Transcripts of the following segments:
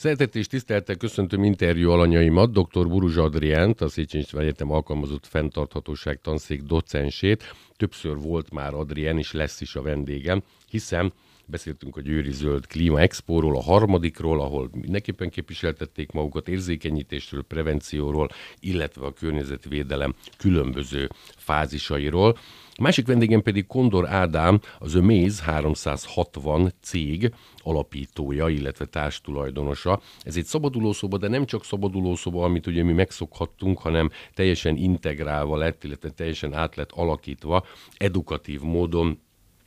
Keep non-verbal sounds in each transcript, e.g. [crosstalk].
Szeretett és tisztelettel köszöntöm interjú alanyaimat, dr. Buruzs Adriánt, a Széchenyi Egyetem alkalmazott fenntarthatóság tanszék docensét. Többször volt már Adrián, és lesz is a vendégem, hiszen beszéltünk a Győri Zöld Klíma Expóról, a harmadikról, ahol mindenképpen képviseltették magukat, érzékenyítésről, prevencióról, illetve a környezetvédelem különböző fázisairól. Másik vendégem pedig Kondor Ádám, az Amaze 360 cég alapítója, illetve társtulajdonosa. Ez egy szabadulószoba, de nem csak szabadulószoba, amit ugye mi megszokhattunk, hanem teljesen integrálva lett, illetve teljesen át lett alakítva, edukatív módon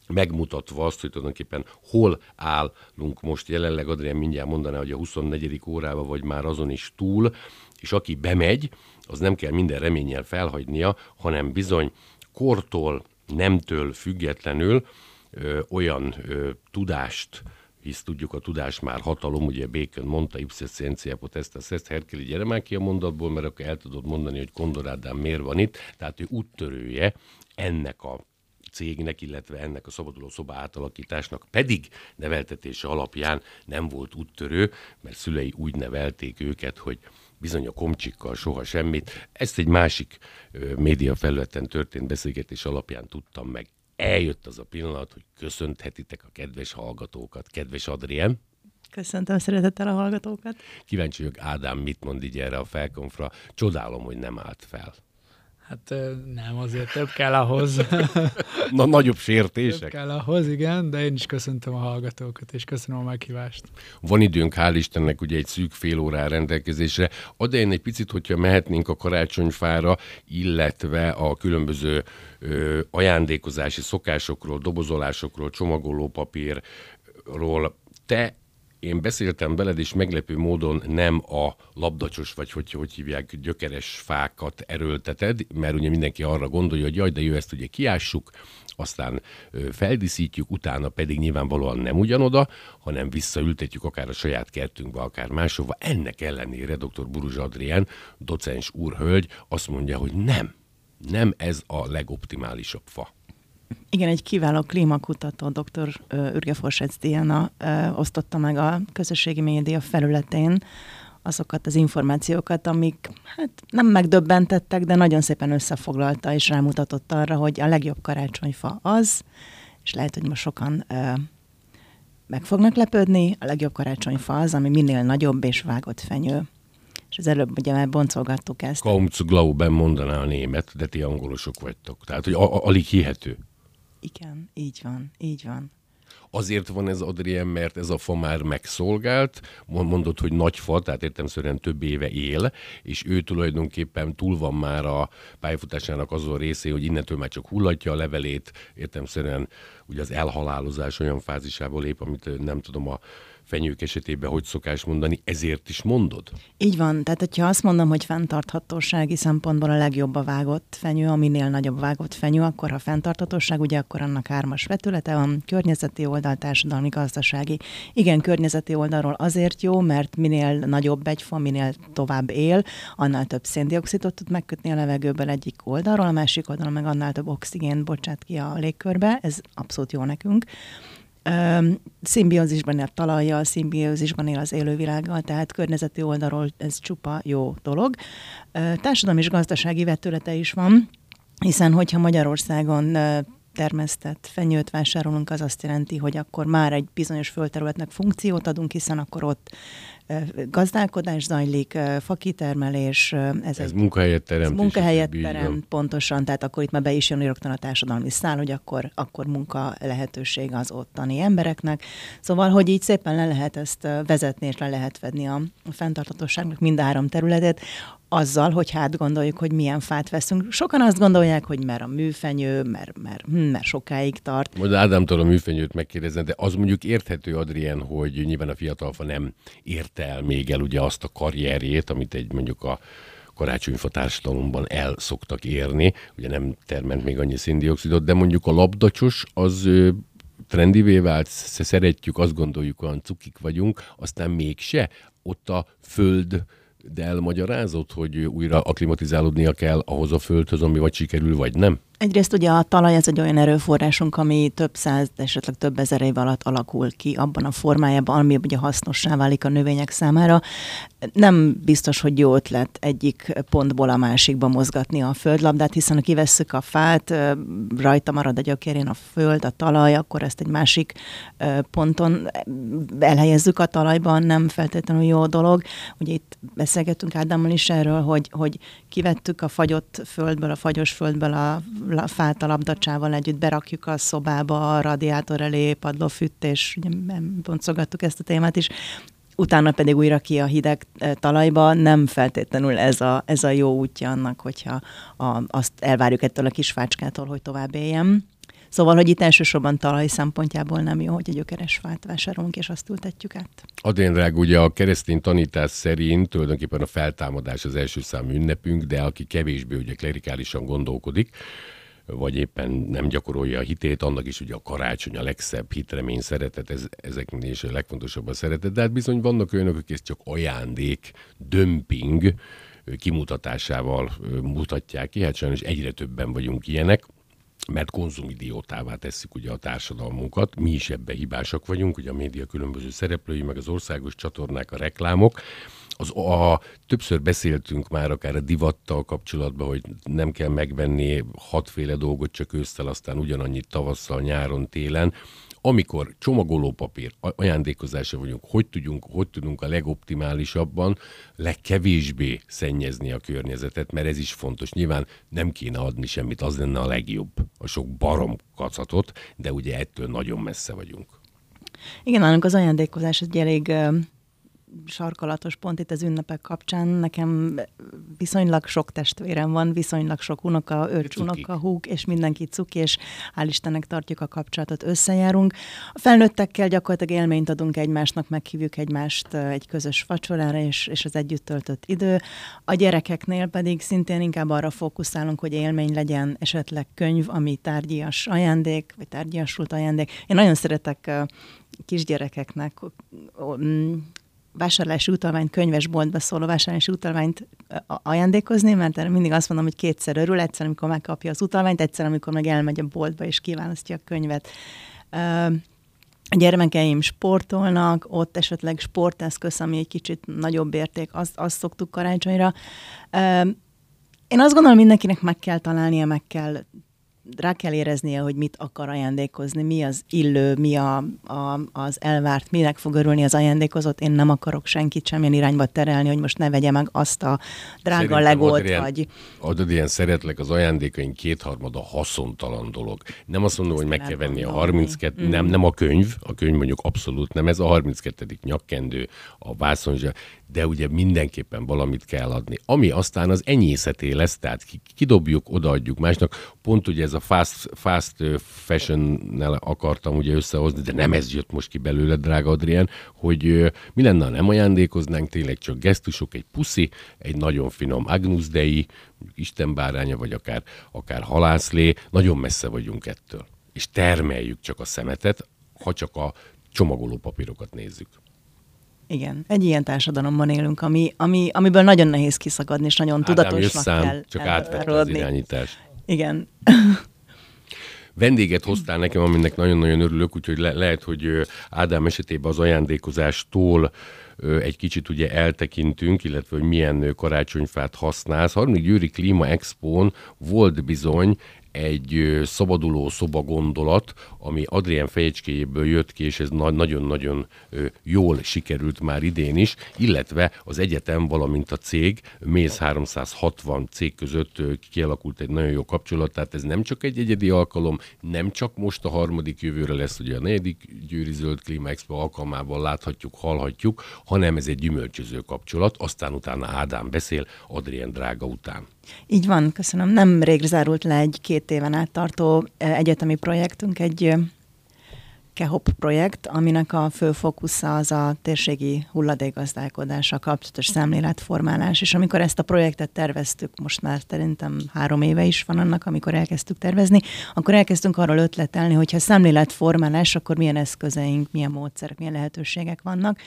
megmutatva azt, hogy tulajdonképpen hol állunk most jelenleg, Adrián mindjárt mondaná, hogy a 24. órában vagy már azon is túl, és aki bemegy, az nem kell minden reménnyel felhagynia, hanem bizony kortól, nemtől függetlenül ö, olyan ö, tudást, hisz tudjuk, a tudás már hatalom, ugye Bacon mondta, ipse scientia potesta est, Herkeli gyere már ki a mondatból, mert akkor el tudod mondani, hogy Kondorádán miért van itt, tehát ő úttörője ennek a cégnek, illetve ennek a szabaduló szoba átalakításnak pedig neveltetése alapján nem volt úttörő, mert szülei úgy nevelték őket, hogy bizony a komcsikkal soha semmit. Ezt egy másik média felületen történt beszélgetés alapján tudtam meg. Eljött az a pillanat, hogy köszönthetitek a kedves hallgatókat. Kedves Adrien! Köszöntöm szeretettel a hallgatókat. Kíváncsi vagyok, Ádám mit mond így erre a felkonfra. Csodálom, hogy nem állt fel. Hát nem, azért több kell ahhoz. [laughs] Na, nagyobb sértések. Több kell ahhoz, igen, de én is köszöntöm a hallgatókat, és köszönöm a meghívást. Van időnk, hál' Istennek, ugye egy szűk fél órá rendelkezésre. Ad én egy picit, hogyha mehetnénk a karácsonyfára, illetve a különböző ö, ajándékozási szokásokról, dobozolásokról, csomagolópapírról. Te én beszéltem veled, és meglepő módon nem a labdacsos, vagy hogy, hogy hívják, gyökeres fákat erőlteted, mert ugye mindenki arra gondolja, hogy jaj, de jó, ezt ugye kiássuk, aztán feldíszítjük, utána pedig nyilvánvalóan nem ugyanoda, hanem visszaültetjük akár a saját kertünkbe, akár máshova. Ennek ellenére dr. Buruzs Adrián, docens úrhölgy azt mondja, hogy nem, nem ez a legoptimálisabb fa. Igen, egy kiváló klímakutató, dr. Ürge Forsec Diana osztotta meg a közösségi média felületén azokat az információkat, amik hát nem megdöbbentettek, de nagyon szépen összefoglalta és rámutatott arra, hogy a legjobb karácsonyfa az, és lehet, hogy most sokan ö, meg fognak lepődni, a legjobb karácsonyfa az, ami minél nagyobb és vágott fenyő. És az előbb ugye már boncolgattuk ezt. Kaum zu glauben mondaná a német, de ti angolosok vagytok. Tehát, hogy alig hihető. Igen, így van, így van. Azért van ez Adrien, mert ez a fa már megszolgált, mondod, hogy nagy fa, tehát értemszerűen több éve él, és ő tulajdonképpen túl van már a pályafutásának azon részé, hogy innentől már csak hullatja a levelét, értemszerűen ugye az elhalálozás olyan fázisából lép, amit nem tudom a fenyők esetében hogy szokás mondani, ezért is mondod? Így van, tehát hogyha azt mondom, hogy fenntarthatósági szempontból a legjobb a vágott fenyő, aminél nagyobb vágott fenyő, akkor ha fenntarthatóság, ugye akkor annak hármas vetülete van, környezeti oldal, társadalmi, gazdasági. Igen, környezeti oldalról azért jó, mert minél nagyobb egy fa, minél tovább él, annál több széndiokszidot tud megkötni a levegőből egyik oldalról, a másik oldalon meg annál több oxigént bocsát ki a légkörbe, ez abszolút jó nekünk szimbiózisban él talajjal, szimbiózisban él az élővilággal, tehát környezeti oldalról ez csupa jó dolog. Társadalmi és gazdasági vetülete is van, hiszen hogyha Magyarországon termesztett fenyőt vásárolunk, az azt jelenti, hogy akkor már egy bizonyos földterületnek funkciót adunk, hiszen akkor ott gazdálkodás zajlik, fakitermelés. Ez, ez munkahelyet teremt. Ez munkahelyet teremt, pontosan, tehát akkor itt már be is jön rögtön a társadalmi szál, hogy akkor, akkor munka lehetőség az ottani embereknek. Szóval, hogy így szépen le lehet ezt vezetni, és le lehet vedni a, a fenntartatóságnak mind a három területet, azzal, hogy hát gondoljuk, hogy milyen fát veszünk. Sokan azt gondolják, hogy mert a műfenyő, mert, mert, hm, mert sokáig tart. Majd Ádámtól a műfenyőt megkérdezem, de az mondjuk érthető, Adrien, hogy nyilván a fiatalfa nem érte el még el ugye azt a karrierjét, amit egy mondjuk a karácsonyfa társadalomban el szoktak érni. Ugye nem terment még annyi széndiokszidot, de mondjuk a labdacsos az trendivé vált, szeretjük, azt gondoljuk, olyan cukik vagyunk, aztán mégse. Ott a föld de elmagyarázott, hogy újra aklimatizálódnia kell ahhoz a földhöz, ami vagy sikerül, vagy nem? Egyrészt ugye a talaj ez egy olyan erőforrásunk, ami több száz, esetleg több ezer év alatt alakul ki abban a formájában, ami ugye hasznossá válik a növények számára. Nem biztos, hogy jó ötlet egyik pontból a másikba mozgatni a földlabdát, hiszen ha kivesszük a fát, rajta marad a gyökérén a föld, a talaj, akkor ezt egy másik ponton elhelyezzük a talajban, nem feltétlenül jó dolog. Ugye itt beszélgettünk Ádámmal is erről, hogy, hogy kivettük a fagyott földből, a fagyos földből a fát a labdacsával együtt berakjuk a szobába, a radiátor elé, padlófűtés, ugye boncogattuk ezt a témát is, utána pedig újra ki a hideg eh, talajba, nem feltétlenül ez a, ez a jó útja annak, hogyha a, azt elvárjuk ettől a kis fácskától, hogy tovább éljem. Szóval, hogy itt elsősorban talaj szempontjából nem jó, hogy egy gyökeres fát vásárolunk, és azt ültetjük át. Adénrág, ugye a keresztény tanítás szerint tulajdonképpen a feltámadás az első számú ünnepünk, de aki kevésbé ugye klerikálisan gondolkodik, vagy éppen nem gyakorolja a hitét, annak is ugye a karácsony a legszebb hitremény, szeretet, ez, ezeknél is a legfontosabb a szeretet, de hát bizony vannak olyanok, akik ezt csak ajándék, dömping kimutatásával mutatják ki, hát sajnos egyre többen vagyunk ilyenek, mert konzumidiótává tesszük ugye a társadalmunkat, mi is ebbe hibásak vagyunk, ugye a média különböző szereplői, meg az országos csatornák, a reklámok, az, a, többször beszéltünk már akár a divattal kapcsolatban, hogy nem kell megvenni hatféle dolgot csak ősztel, aztán ugyanannyit tavasszal, nyáron, télen. Amikor csomagolópapír ajándékozása vagyunk, hogy tudjunk, hogy tudunk a legoptimálisabban, legkevésbé szennyezni a környezetet, mert ez is fontos. Nyilván nem kéne adni semmit, az lenne a legjobb, a sok barom kacatot, de ugye ettől nagyon messze vagyunk. Igen, nálunk az ajándékozás egy elég sarkalatos pont itt az ünnepek kapcsán. Nekem viszonylag sok testvérem van, viszonylag sok unoka, őrcs, unoka, húg, és mindenki cuki, és hál' Istennek tartjuk a kapcsolatot, összejárunk. A felnőttekkel gyakorlatilag élményt adunk egymásnak, meghívjuk egymást egy közös vacsorára, és, és az együtt töltött idő. A gyerekeknél pedig szintén inkább arra fókuszálunk, hogy élmény legyen esetleg könyv, ami tárgyias ajándék, vagy tárgyiasult ajándék. Én nagyon szeretek kisgyerekeknek vásárlási utalványt, könyvesboltba szóló vásárlási utalványt ajándékozni, mert mindig azt mondom, hogy kétszer örül, egyszer, amikor megkapja az utalványt, egyszer, amikor meg elmegy a boltba és kiválasztja a könyvet. A gyermekeim sportolnak, ott esetleg sporteszköz, ami egy kicsit nagyobb érték, azt, azt szoktuk karácsonyra. Én azt gondolom, mindenkinek meg kell találnia, meg kell rá kell éreznie, hogy mit akar ajándékozni, mi az illő, mi a, a, az elvárt, minek fog örülni az ajándékozott. Én nem akarok senkit semmilyen irányba terelni, hogy most ne vegye meg azt a drága Szerintem legót, ilyen, vagy... Adod ilyen szeretlek, az ajándékaink kétharmada haszontalan dolog. Nem azt mondom, hogy meg kell venni a 32, mm. nem, nem a könyv, a könyv mondjuk abszolút nem, ez a 32. nyakkendő, a vászonzsa, de ugye mindenképpen valamit kell adni. Ami aztán az enyészeté lesz, tehát kidobjuk, odaadjuk másnak. Pont ugye ez a fast, fast fashion-nel akartam ugye összehozni, de nem ez jött most ki belőle, drága Adrián, hogy mi lenne, ha nem ajándékoznánk, tényleg csak gesztusok, egy puszi, egy nagyon finom Agnus Dei, Isten báránya, vagy akár, akár halászlé, nagyon messze vagyunk ettől. És termeljük csak a szemetet, ha csak a csomagoló papírokat nézzük. Igen, egy ilyen társadalomban élünk, ami, ami, amiből nagyon nehéz kiszakadni, és nagyon Ádám tudatosnak szám, kell csak átvette az irányítást. Igen. Vendéget hoztál nekem, aminek nagyon-nagyon örülök, úgyhogy le- lehet, hogy Ádám esetében az ajándékozástól egy kicsit ugye eltekintünk, illetve hogy milyen karácsonyfát használsz. Harmadik Győri Klíma Expo-n volt bizony egy szabaduló szoba gondolat, ami Adrien fejecskéjéből jött ki, és ez nagyon-nagyon jól sikerült már idén is, illetve az egyetem, valamint a cég, Méz 360 cég között kialakult egy nagyon jó kapcsolat, tehát ez nem csak egy egyedi alkalom, nem csak most a harmadik jövőre lesz, ugye a negyedik Győri Zöld Klíma Expo alkalmával láthatjuk, hallhatjuk, hanem ez egy gyümölcsöző kapcsolat, aztán utána Ádám beszél, Adrien drága után. Így van, köszönöm. Nem rég zárult le egy két éven át tartó egyetemi projektünk, egy KEHOP projekt, aminek a fő fókusza az a térségi hulladékgazdálkodással kapcsolatos szemléletformálás, és amikor ezt a projektet terveztük, most már szerintem három éve is van annak, amikor elkezdtük tervezni, akkor elkezdtünk arról ötletelni, hogyha szemléletformálás, akkor milyen eszközeink, milyen módszerek, milyen lehetőségek vannak,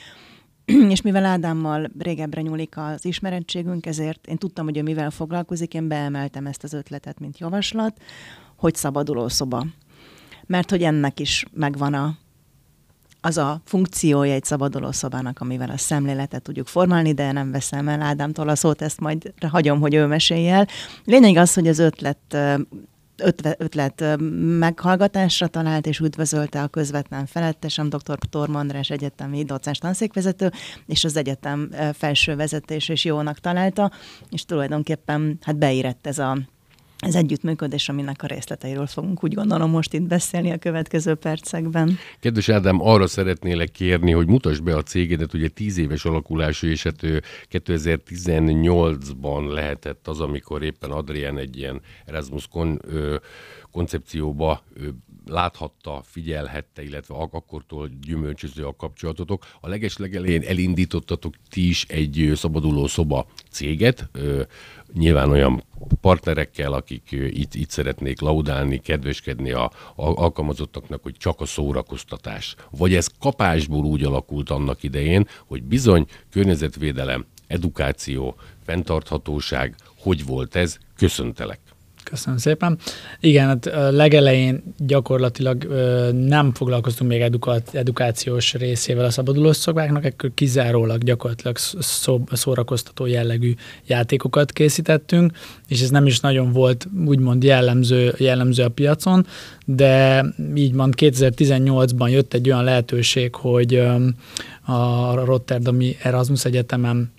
[clears throat] és mivel Ádámmal régebbre nyúlik az ismerettségünk, ezért én tudtam, hogy ő mivel foglalkozik, én beemeltem ezt az ötletet, mint javaslat, hogy szabaduló szoba. Mert hogy ennek is megvan a, az a funkciója egy szabaduló szobának, amivel a szemléletet tudjuk formálni, de nem veszem el Ádámtól a szót, ezt majd hagyom, hogy ő mesélje el. Lényeg az, hogy az ötlet ötlet meghallgatásra talált, és üdvözölte a közvetlen felettesem, dr. Torm András egyetemi docens tanszékvezető, és az egyetem felső vezetés is jónak találta, és tulajdonképpen hát beírett ez a ez együttműködés, aminek a részleteiről fogunk úgy gondolom most itt beszélni a következő percekben. Kedves Ádám, arra szeretnélek kérni, hogy mutasd be a cégedet, ugye 10 éves alakulású, és hát 2018-ban lehetett az, amikor éppen Adrián egy ilyen Erasmus kon, ö, koncepcióba ö, láthatta, figyelhette, illetve akkortól gyümölcsöző a kapcsolatotok. A legeslegelején elindítottatok ti is egy szabaduló szoba céget, nyilván olyan partnerekkel, akik itt, itt szeretnék laudálni, kedveskedni a, a alkalmazottaknak, hogy csak a szórakoztatás. Vagy ez kapásból úgy alakult annak idején, hogy bizony környezetvédelem, edukáció, fenntarthatóság, hogy volt ez? Köszöntelek. Köszönöm szépen. Igen, hát legelején gyakorlatilag nem foglalkoztunk még edukációs részével a szabadulós szobáknak, ekkor kizárólag gyakorlatilag szórakoztató jellegű játékokat készítettünk, és ez nem is nagyon volt úgymond jellemző, jellemző a piacon, de így van 2018-ban jött egy olyan lehetőség, hogy a Rotterdami Erasmus Egyetemen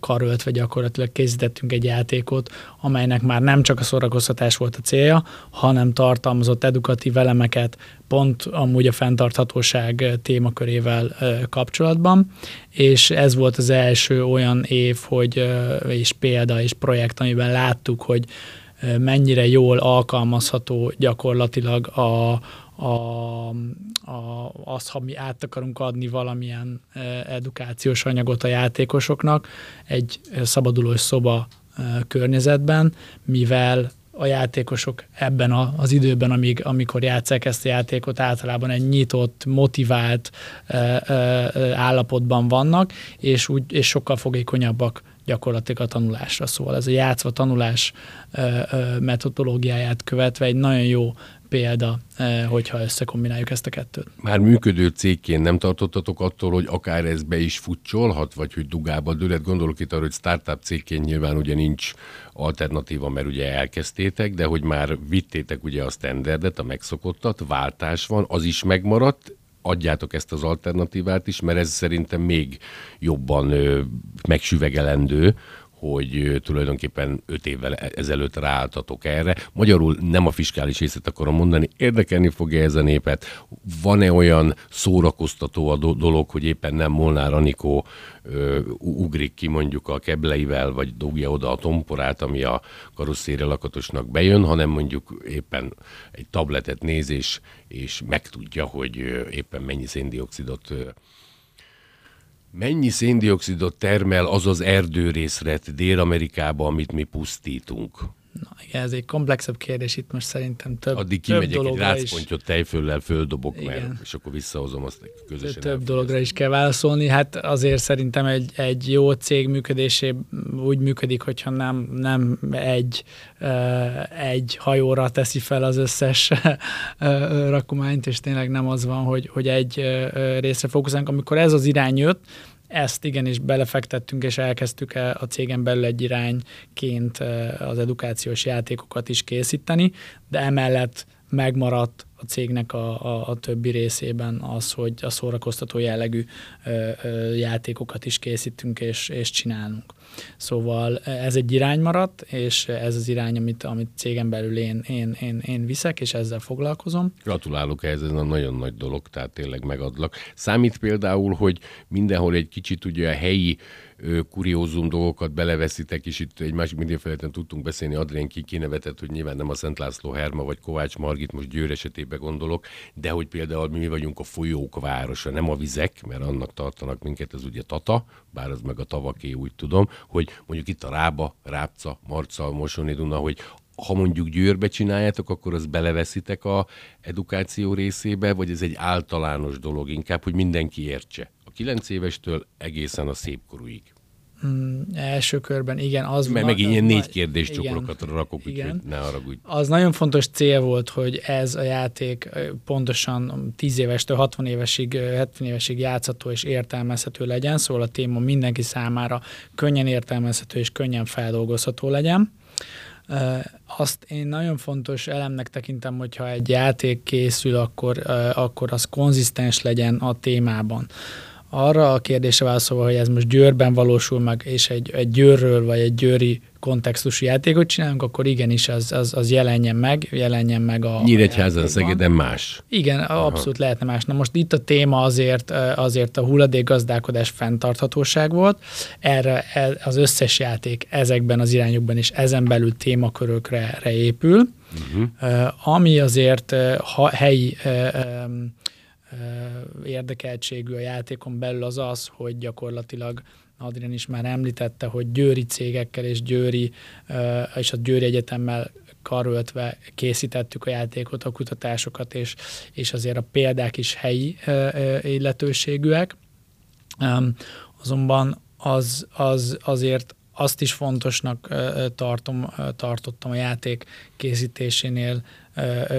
karöltve gyakorlatilag készítettünk egy játékot, amelynek már nem csak a szórakoztatás volt a célja, hanem tartalmazott edukatív elemeket pont amúgy a fenntarthatóság témakörével kapcsolatban, és ez volt az első olyan év, hogy és példa és projekt, amiben láttuk, hogy mennyire jól alkalmazható gyakorlatilag a, a, a, az, ha mi át akarunk adni valamilyen e, edukációs anyagot a játékosoknak egy szabadulós szoba e, környezetben, mivel a játékosok ebben az időben, amíg, amikor játszák ezt a játékot, általában egy nyitott, motivált e, e, állapotban vannak, és, úgy, és sokkal fogékonyabbak gyakorlatilag a tanulásra. Szóval ez a játszva tanulás e, e, metodológiáját követve egy nagyon jó példa, eh, hogyha összekombináljuk ezt a kettőt. Már működő cégként nem tartottatok attól, hogy akár ez be is futcsolhat, vagy hogy dugába dőlet? Gondolok itt arra, hogy startup cégként nyilván ugye nincs alternatíva, mert ugye elkezdtétek, de hogy már vittétek ugye a standardet, a megszokottat, váltás van, az is megmaradt, adjátok ezt az alternatívát is, mert ez szerintem még jobban ö, megsüvegelendő, hogy tulajdonképpen öt évvel e- ezelőtt ráálltatok erre. Magyarul nem a fiskális részét akarom mondani, érdekelni fogja ez a népet. Van-e olyan szórakoztató a dolog, hogy éppen nem Molnár Anikó ö, ugrik ki mondjuk a kebleivel, vagy dugja oda a tomporát, ami a karosszére lakatosnak bejön, hanem mondjuk éppen egy tabletet néz és, és megtudja, hogy éppen mennyi széndiokszidot Mennyi széndiokszidot termel az az erdőrészlet Dél-Amerikában, amit mi pusztítunk? Na igen, ez egy komplexebb kérdés, itt most szerintem több Addig kimegyek több egy rácpontyot tejföllel földobok, igen. mert, és akkor visszahozom azt közösen. Több dologra is kell válaszolni, hát azért szerintem egy, egy jó cég működésé úgy működik, hogyha nem, nem egy, egy hajóra teszi fel az összes rakományt, és tényleg nem az van, hogy, hogy egy részre fókuszálunk. Amikor ez az irány jött, ezt igenis belefektettünk, és elkezdtük a cégen belül egy irányként az edukációs játékokat is készíteni, de emellett megmaradt a cégnek a, a, a többi részében az, hogy a szórakoztató jellegű ö, ö, játékokat is készítünk és, és csinálunk. Szóval ez egy irány maradt, és ez az irány, amit, amit cégen belül én, én, én, én viszek, és ezzel foglalkozom. Gratulálok ehhez, ez a nagyon nagy dolog, tehát tényleg megadlak. Számít például, hogy mindenhol egy kicsit ugye a helyi kuriózum dolgokat beleveszitek, és itt egy másik mindenfeleten tudtunk beszélni, Adrien ki kinevetett, hogy nyilván nem a Szent László Herma vagy Kovács Margit, most Győr esetében gondolok, de hogy például mi vagyunk a folyók városa, nem a vizek, mert annak tartanak minket, ez ugye Tata, bár az meg a tavaké, úgy tudom, hogy mondjuk itt a Rába, Rápca, Marca, Mosoni Duna, hogy ha mondjuk Győrbe csináljátok, akkor az beleveszitek a edukáció részébe, vagy ez egy általános dolog inkább, hogy mindenki értse? 9 évestől egészen a szépkorúig. Mm, első körben, igen. Az Mert megint ilyen négy kérdéscsokrokat rakok, úgyhogy ne haragudj. Az nagyon fontos cél volt, hogy ez a játék pontosan 10 évestől 60 évesig, 70 évesig játszható és értelmezhető legyen, szóval a téma mindenki számára könnyen értelmezhető és könnyen feldolgozható legyen. Azt én nagyon fontos elemnek tekintem, hogyha egy játék készül, akkor, akkor az konzisztens legyen a témában arra a kérdésre válaszolva, hogy ez most Győrben valósul meg, és egy, egy Győrről vagy egy Győri kontextusú játékot csinálunk, akkor igenis az, az, az jelenjen meg, jelenjen meg a Nyíregyházan, Szegeden más. Igen, Aha. abszolút lehetne más. Na most itt a téma azért, azért a hulladékgazdálkodás fenntarthatóság volt. Erre az összes játék ezekben az irányokban is ezen belül témakörökre épül. Uh-huh. Ami azért ha, helyi érdekeltségű a játékon belül az az, hogy gyakorlatilag Adrian is már említette, hogy győri cégekkel és győri és a Győri Egyetemmel karöltve készítettük a játékot, a kutatásokat, és, és azért a példák is helyi illetőségűek. Azonban az, az azért azt is fontosnak tartom, tartottam a játék készítésénél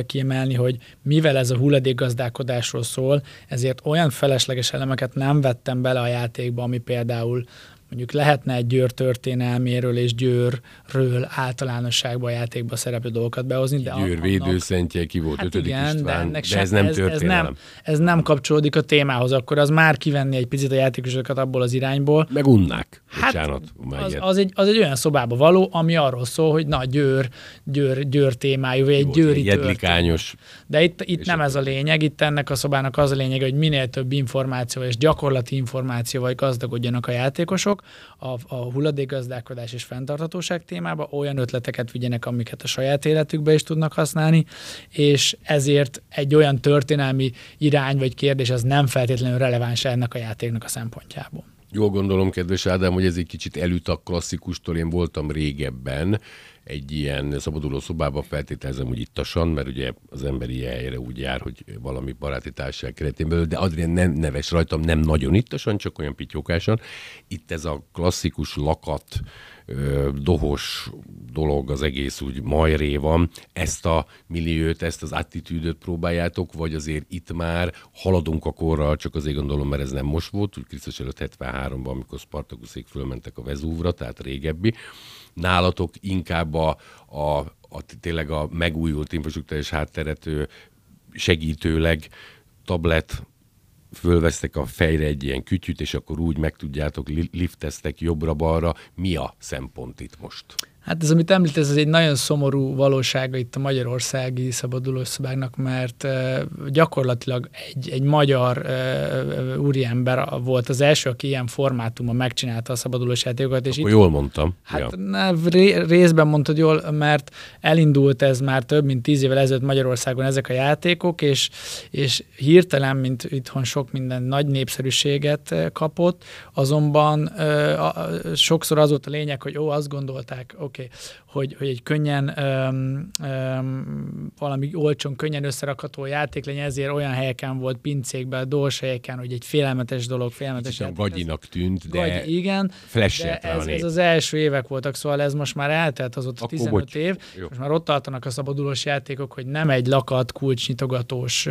kiemelni, hogy mivel ez a hulladékgazdálkodásról szól, ezért olyan felesleges elemeket nem vettem bele a játékba, ami például mondjuk lehetne egy Győr történelméről és Győrről általánosságban a játékba szereplő dolgokat behozni. De Győr védőszentje, ki volt hát ötödik igen, István, de, de ez nem ez, történelem. Ez nem, ez nem kapcsolódik a témához, akkor az már kivenni egy picit a játékosokat abból az irányból. Megunnák. Hát, Bocsánat, az, az, egy, az egy olyan szobába való, ami arról szól, hogy na, Győr, Győr, Győr témájú, vagy egy győri Jedlikányos. De itt, itt nem ez a lényeg, itt ennek a szobának az a lényeg, hogy minél több információ és gyakorlati információval gazdagodjanak a játékosok, a, a hulladékgazdálkodás és fenntarthatóság témába, olyan ötleteket vigyenek, amiket a saját életükbe is tudnak használni, és ezért egy olyan történelmi irány vagy kérdés az nem feltétlenül releváns ennek a játéknak a szempontjából. Jól gondolom, kedves Ádám, hogy ez egy kicsit elüt a klasszikustól. Én voltam régebben egy ilyen szabaduló szobában, feltételezem, hogy ittasan, mert ugye az emberi helyre úgy jár, hogy valami baráti társaság keretén belül, de Adrián nem neves rajtam, nem nagyon ittasan, csak olyan pityókásan. Itt ez a klasszikus lakat, dohos dolog, az egész úgy majré van. Ezt a milliót, ezt az attitűdöt próbáljátok, vagy azért itt már haladunk a korral, csak azért gondolom, mert ez nem most volt, úgy Krisztus előtt 73-ban, amikor Spartakuszék fölmentek a Vezúvra, tehát régebbi. Nálatok inkább a, a, a tényleg a megújult infrastruktúrás hátteret segítőleg tablet, fölvesztek a fejre egy ilyen kütyüt, és akkor úgy meg tudjátok, lifteztek jobbra-balra. Mi a szempont itt most? Hát ez, amit említesz, ez egy nagyon szomorú valósága itt a magyarországi szabadulószobáknak, mert gyakorlatilag egy, egy magyar úriember volt az első, aki ilyen formátumon megcsinálta a szabadulós játékokat. És Akkor itt, jól mondtam. Hát ja. részben mondtad jól, mert elindult ez már több mint tíz évvel ezelőtt Magyarországon ezek a játékok, és, és hirtelen, mint itthon sok minden nagy népszerűséget kapott, azonban sokszor az volt a lényeg, hogy ó, azt gondolták, oké, okay, hogy, hogy egy könnyen, um, um, valami olcsón, könnyen összerakható játék legyen, ezért olyan helyeken volt, pincékben, dors helyeken, hogy egy félelmetes dolog, félelmetes Kicsit játék. gagyinak tűnt, de Gagy, igen, de ez, ez, az első évek voltak, szóval ez most már eltelt az ott a 15 bocs. év, Jó. most már ott tartanak a szabadulós játékok, hogy nem egy lakat, kulcsnyitogatós,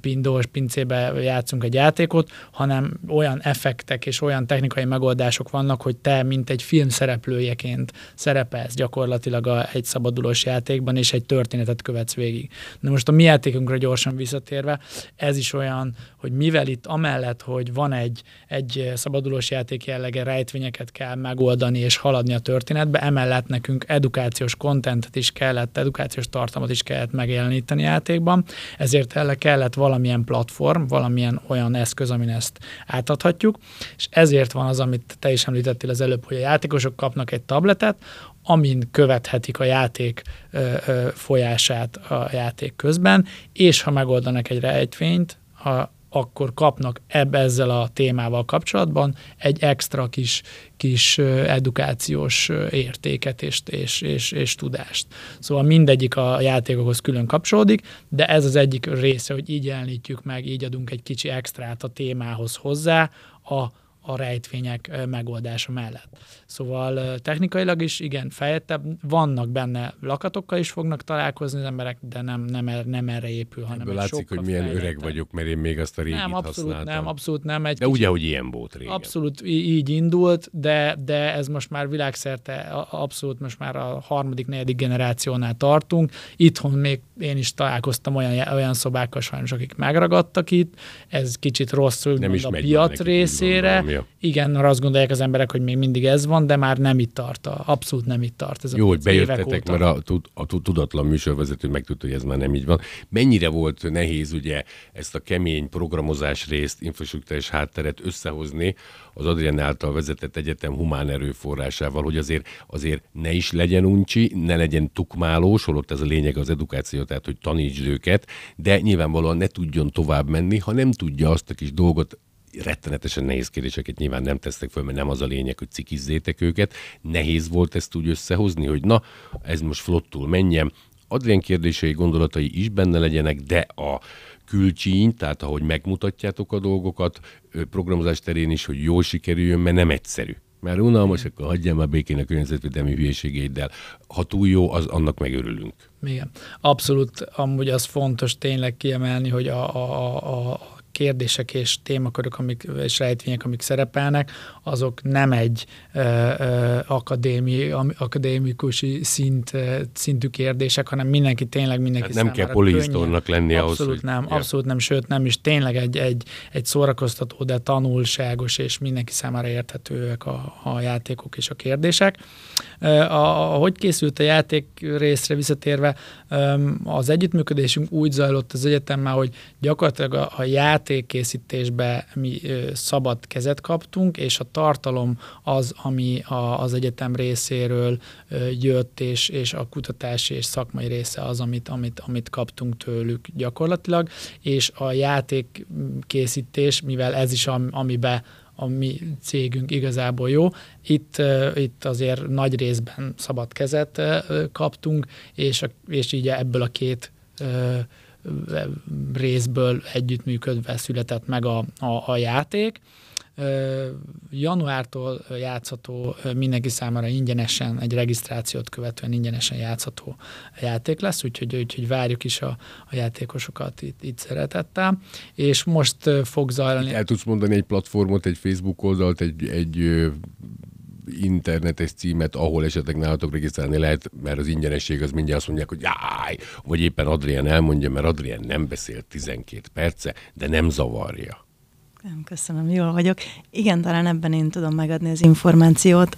pindós pincébe játszunk egy játékot, hanem olyan effektek és olyan technikai megoldások vannak, hogy te, mint egy film szereplőjeként szerepelsz gyakorlatilag a, egy szabadulós játékban, és egy történetet követsz végig. Na most a mi játékunkra gyorsan visszatérve, ez is olyan, hogy mivel itt amellett, hogy van egy, egy szabadulós játék jellege, rejtvényeket kell megoldani és haladni a történetbe, emellett nekünk edukációs kontentet is kellett, edukációs tartalmat is kellett megjeleníteni játékban, ezért elle kellett valamilyen platform, valamilyen olyan eszköz, amin ezt átadhatjuk, és ezért van az, amit te is említettél az előbb, hogy a játékosok kapnak egy tabletet, amin követhetik a játék folyását a játék közben, és ha megoldanak egy rejtvényt, a, akkor kapnak ebbe ezzel a témával kapcsolatban egy extra kis, kis edukációs értéket és, és, és, és tudást. Szóval mindegyik a játékokhoz külön kapcsolódik, de ez az egyik része, hogy így jelenítjük meg, így adunk egy kicsi extrát a témához hozzá, a a rejtvények megoldása mellett. Szóval technikailag is igen, fejettebb, vannak benne lakatokkal is fognak találkozni az emberek, de nem, nem, er, nem erre épül, hanem Ebből látszik, hogy milyen fejlettebb. öreg vagyok, mert én még azt a régit nem, abszolút használtam. nem, abszolút nem. Egy de ugye, hogy ilyen volt régen. Abszolút így indult, de, de ez most már világszerte, abszolút most már a harmadik, negyedik generációnál tartunk. Itthon még én is találkoztam olyan, olyan szobákkal sajnos, akik megragadtak itt. Ez kicsit rosszul nem is a piac részére. Gondolom, ja. Igen, mert azt gondolják az emberek, hogy még mindig ez van, de már nem itt tart. Abszolút nem itt tart. Ez Jó, hogy bejöttetek, mert a, a, tudatlan műsorvezető megtudta, hogy ez már nem így van. Mennyire volt nehéz ugye ezt a kemény programozás részt, infrastruktúrás hátteret összehozni az Adrián által vezetett egyetem humán erőforrásával, hogy azért, azért ne is legyen uncsi, ne legyen tukmálós, holott ez a lényeg az edukáció, tehát hogy tanítsd őket, de nyilvánvalóan ne tudjon tovább menni, ha nem tudja azt a kis dolgot rettenetesen nehéz kérdéseket nyilván nem tesztek föl, mert nem az a lényeg, hogy cikizzétek őket. Nehéz volt ezt úgy összehozni, hogy na, ez most flottul menjen. Adrien kérdései, gondolatai is benne legyenek, de a külcsíny, tehát ahogy megmutatjátok a dolgokat, programozás terén is, hogy jól sikerüljön, mert nem egyszerű. Mert unalmas, akkor hagyjam már békén a környezetvédelmi hülyeségeiddel. Ha túl jó, az annak megörülünk. Igen. Abszolút, amúgy az fontos tényleg kiemelni, hogy a, a, a, kérdések és témakörök amik, és rejtvények, amik szerepelnek, azok nem egy ö, ö, akadémi, akadémikusi szint, szintű kérdések, hanem mindenki tényleg mindenki hát nem kell polisztornak lenni abszolút ahhoz, hogy... nem, ja. abszolút nem, sőt nem is tényleg egy, egy, egy szórakoztató, de tanulságos és mindenki számára érthetőek a, a játékok és a kérdések. A, a, hogy készült a játék részre visszatérve, az együttműködésünk úgy zajlott az egyetemmel, hogy gyakorlatilag a, a játékkészítésbe mi szabad kezet kaptunk, és a tartalom az, ami a, az egyetem részéről jött, és, és a kutatási és szakmai része az, amit, amit, amit kaptunk tőlük gyakorlatilag, és a játékkészítés, mivel ez is amiben a mi cégünk igazából jó. Itt, itt azért nagy részben szabad kezet kaptunk, és, a, és így ebből a két részből együttműködve született meg a, a, a játék januártól játszható mindenki számára ingyenesen, egy regisztrációt követően ingyenesen játszható játék lesz, úgyhogy, úgyhogy várjuk is a, a játékosokat itt, itt szeretettel. És most fog zajlani... El tudsz mondani egy platformot, egy Facebook oldalt, egy, egy internetes címet, ahol esetleg nálatok regisztrálni lehet, mert az ingyenesség az mindjárt azt mondják, hogy jáj, vagy éppen Adrián elmondja, mert Adrián nem beszélt 12 perce, de nem zavarja. Nem, köszönöm, jól vagyok. Igen, talán ebben én tudom megadni az információt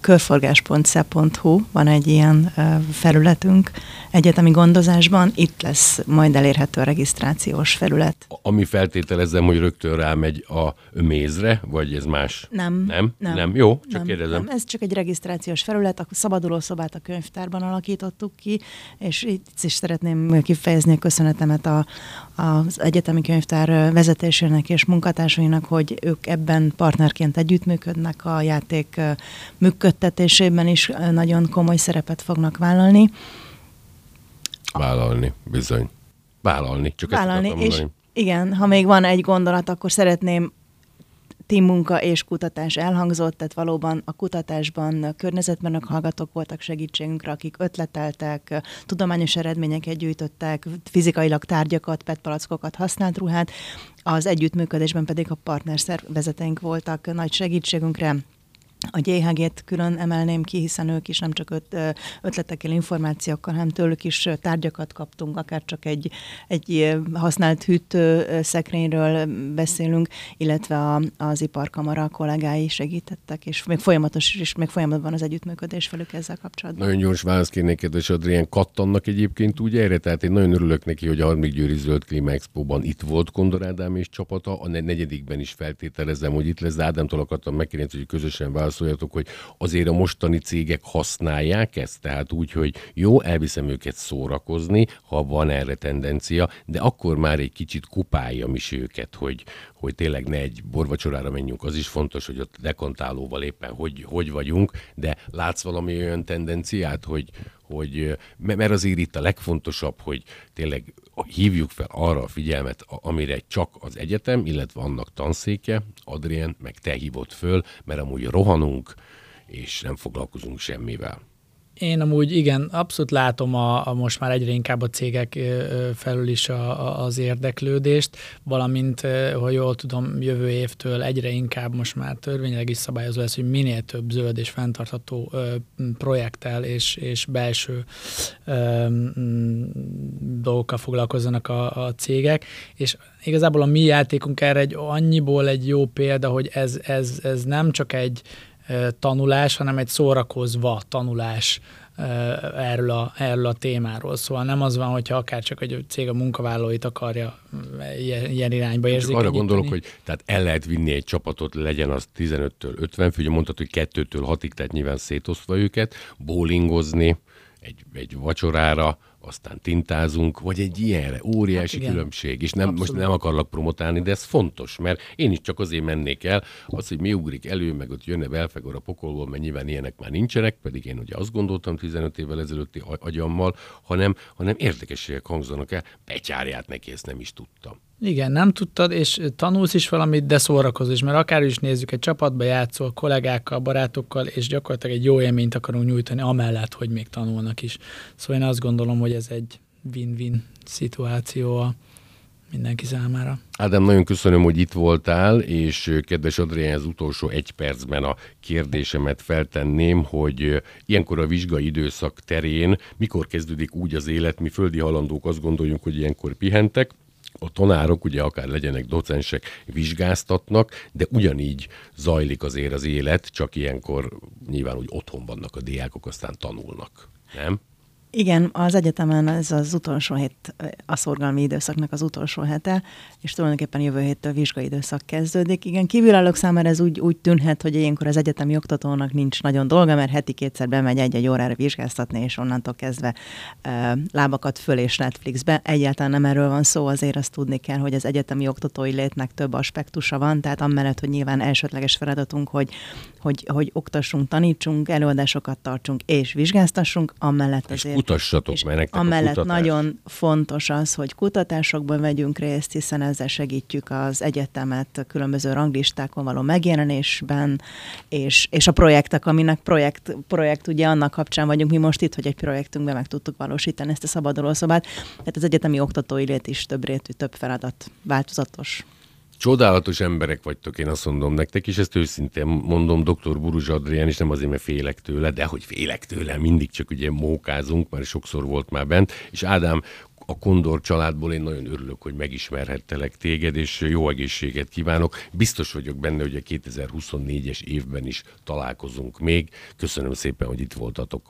körforgás.sze.hu van egy ilyen felületünk egyetemi gondozásban, itt lesz majd elérhető a regisztrációs felület. Ami feltételezem, hogy rögtön rámegy a mézre, vagy ez más? Nem. Nem? Nem. nem. Jó, csak nem, kérdezem. Nem. Ez csak egy regisztrációs felület, a szabaduló szobát a könyvtárban alakítottuk ki, és itt is szeretném kifejezni a köszönetemet a, az egyetemi könyvtár vezetésének és munkatársainak, hogy ők ebben partnerként együttműködnek a játék működtetésében is nagyon komoly szerepet fognak vállalni. Vállalni, bizony. Vállalni, csak Vállalni, ezt és igen, ha még van egy gondolat, akkor szeretném team munka és kutatás elhangzott, tehát valóban a kutatásban környezetben hallgatók voltak segítségünkre, akik ötleteltek, tudományos eredményeket gyűjtöttek, fizikailag tárgyakat, petpalackokat használt ruhát, az együttműködésben pedig a partnerszervezeteink voltak nagy segítségünkre, a GHG-t külön emelném ki, hiszen ők is nem csak öt, ötletekkel, információkkal, hanem tőlük is tárgyakat kaptunk, akár csak egy, egy használt szekrényről beszélünk, illetve a, az iparkamara kollégái segítettek, és még folyamatos is, még folyamatban az együttműködés velük ezzel kapcsolatban. Nagyon gyors válasz kérnék, kedves Adrián, kattannak egyébként úgy erre, tehát én nagyon örülök neki, hogy a Harmik Győri Zöld Klíma Expo-ban itt volt Kondor Ádám és csapata, a negyedikben is feltételezem, hogy itt lesz, de Ádámtól akartam megkérdezni, hogy közösen válasz válaszoljatok, hogy azért a mostani cégek használják ezt, tehát úgy, hogy jó, elviszem őket szórakozni, ha van erre tendencia, de akkor már egy kicsit kupáljam is őket, hogy, hogy tényleg ne egy borvacsorára menjünk, az is fontos, hogy ott dekontálóval éppen hogy, hogy vagyunk, de látsz valami olyan tendenciát, hogy, hogy mert azért itt a legfontosabb, hogy tényleg hívjuk fel arra a figyelmet, amire csak az egyetem, illetve annak tanszéke, Adrien, meg te hívott föl, mert amúgy rohanunk, és nem foglalkozunk semmivel. Én amúgy igen, abszolút látom a, a most már egyre inkább a cégek felül is a, a, az érdeklődést, valamint, ha jól tudom, jövő évtől egyre inkább most már törvényileg is szabályozó lesz, hogy minél több zöld és fenntartható projekttel és, és belső dolgokkal foglalkozzanak a, a cégek, és igazából a mi játékunk erre egy annyiból egy jó példa, hogy ez, ez, ez nem csak egy tanulás, hanem egy szórakozva tanulás erről a, erről a témáról. Szóval nem az van, hogyha akár csak egy cég a munkavállalóit akarja ilyen, ilyen irányba érzékenyíteni. Arra gondolok, hogy tehát el lehet vinni egy csapatot, legyen az 15-től 50 fő, ugye mondtad, hogy 2-től 6-ig, tehát nyilván szétosztva őket, bowlingozni, egy, egy vacsorára, aztán tintázunk, vagy egy ilyenre. Óriási hát különbség. És nem, most nem akarlak promotálni, de ez fontos, mert én is csak azért mennék el, az, hogy mi ugrik elő, meg ott jönne belfegor a pokolból, mert nyilván ilyenek már nincsenek, pedig én ugye azt gondoltam 15 évvel ezelőtti agyammal, hanem, hanem érdekességek hangzanak el, becsárját neki, ezt nem is tudtam. Igen, nem tudtad, és tanulsz is valamit, de szórakozol is, mert akár is nézzük, egy csapatba játszol, kollégákkal, barátokkal, és gyakorlatilag egy jó élményt akarunk nyújtani, amellett, hogy még tanulnak is. Szóval én azt gondolom, hogy ez egy win-win szituáció a mindenki számára. Ádám, nagyon köszönöm, hogy itt voltál, és kedves Adrián, az utolsó egy percben a kérdésemet feltenném, hogy ilyenkor a vizsgai időszak terén mikor kezdődik úgy az élet, mi földi halandók azt gondoljunk, hogy ilyenkor pihentek, a tanárok, ugye akár legyenek docensek, vizsgáztatnak, de ugyanígy zajlik azért az élet, csak ilyenkor nyilván úgy otthon vannak a diákok, aztán tanulnak. Nem? Igen, az egyetemen ez az utolsó hét, a szorgalmi időszaknak az utolsó hete, és tulajdonképpen jövő héttől vizsgai időszak kezdődik. Igen, kívülállók számára ez úgy, úgy tűnhet, hogy ilyenkor az egyetemi oktatónak nincs nagyon dolga, mert heti kétszer bemegy egy-egy órára vizsgáztatni, és onnantól kezdve e, lábakat föl és Netflixbe. Egyáltalán nem erről van szó, azért azt tudni kell, hogy az egyetemi oktatói létnek több aspektusa van, tehát amellett, hogy nyilván elsődleges feladatunk, hogy, hogy, hogy oktassunk, tanítsunk, előadásokat tartsunk és vizsgáztassunk, amellett azért kutassatok, mert nektek Amellett a nagyon fontos az, hogy kutatásokban vegyünk részt, hiszen ezzel segítjük az egyetemet a különböző ranglistákon való megjelenésben, és, és a projektek, aminek projekt, projekt, ugye annak kapcsán vagyunk mi most itt, hogy egy projektünkben meg tudtuk valósítani ezt a szabaduló szobát. Tehát az egyetemi oktatói lét is több rétű, több feladat, változatos. Csodálatos emberek vagytok, én azt mondom nektek, és ezt őszintén mondom, dr. Buruzs Adrián, és nem azért, mert félek tőle, de hogy félek tőle, mindig csak ugye mókázunk, mert sokszor volt már bent, és Ádám, a Kondor családból én nagyon örülök, hogy megismerhettelek téged, és jó egészséget kívánok. Biztos vagyok benne, hogy a 2024-es évben is találkozunk még. Köszönöm szépen, hogy itt voltatok.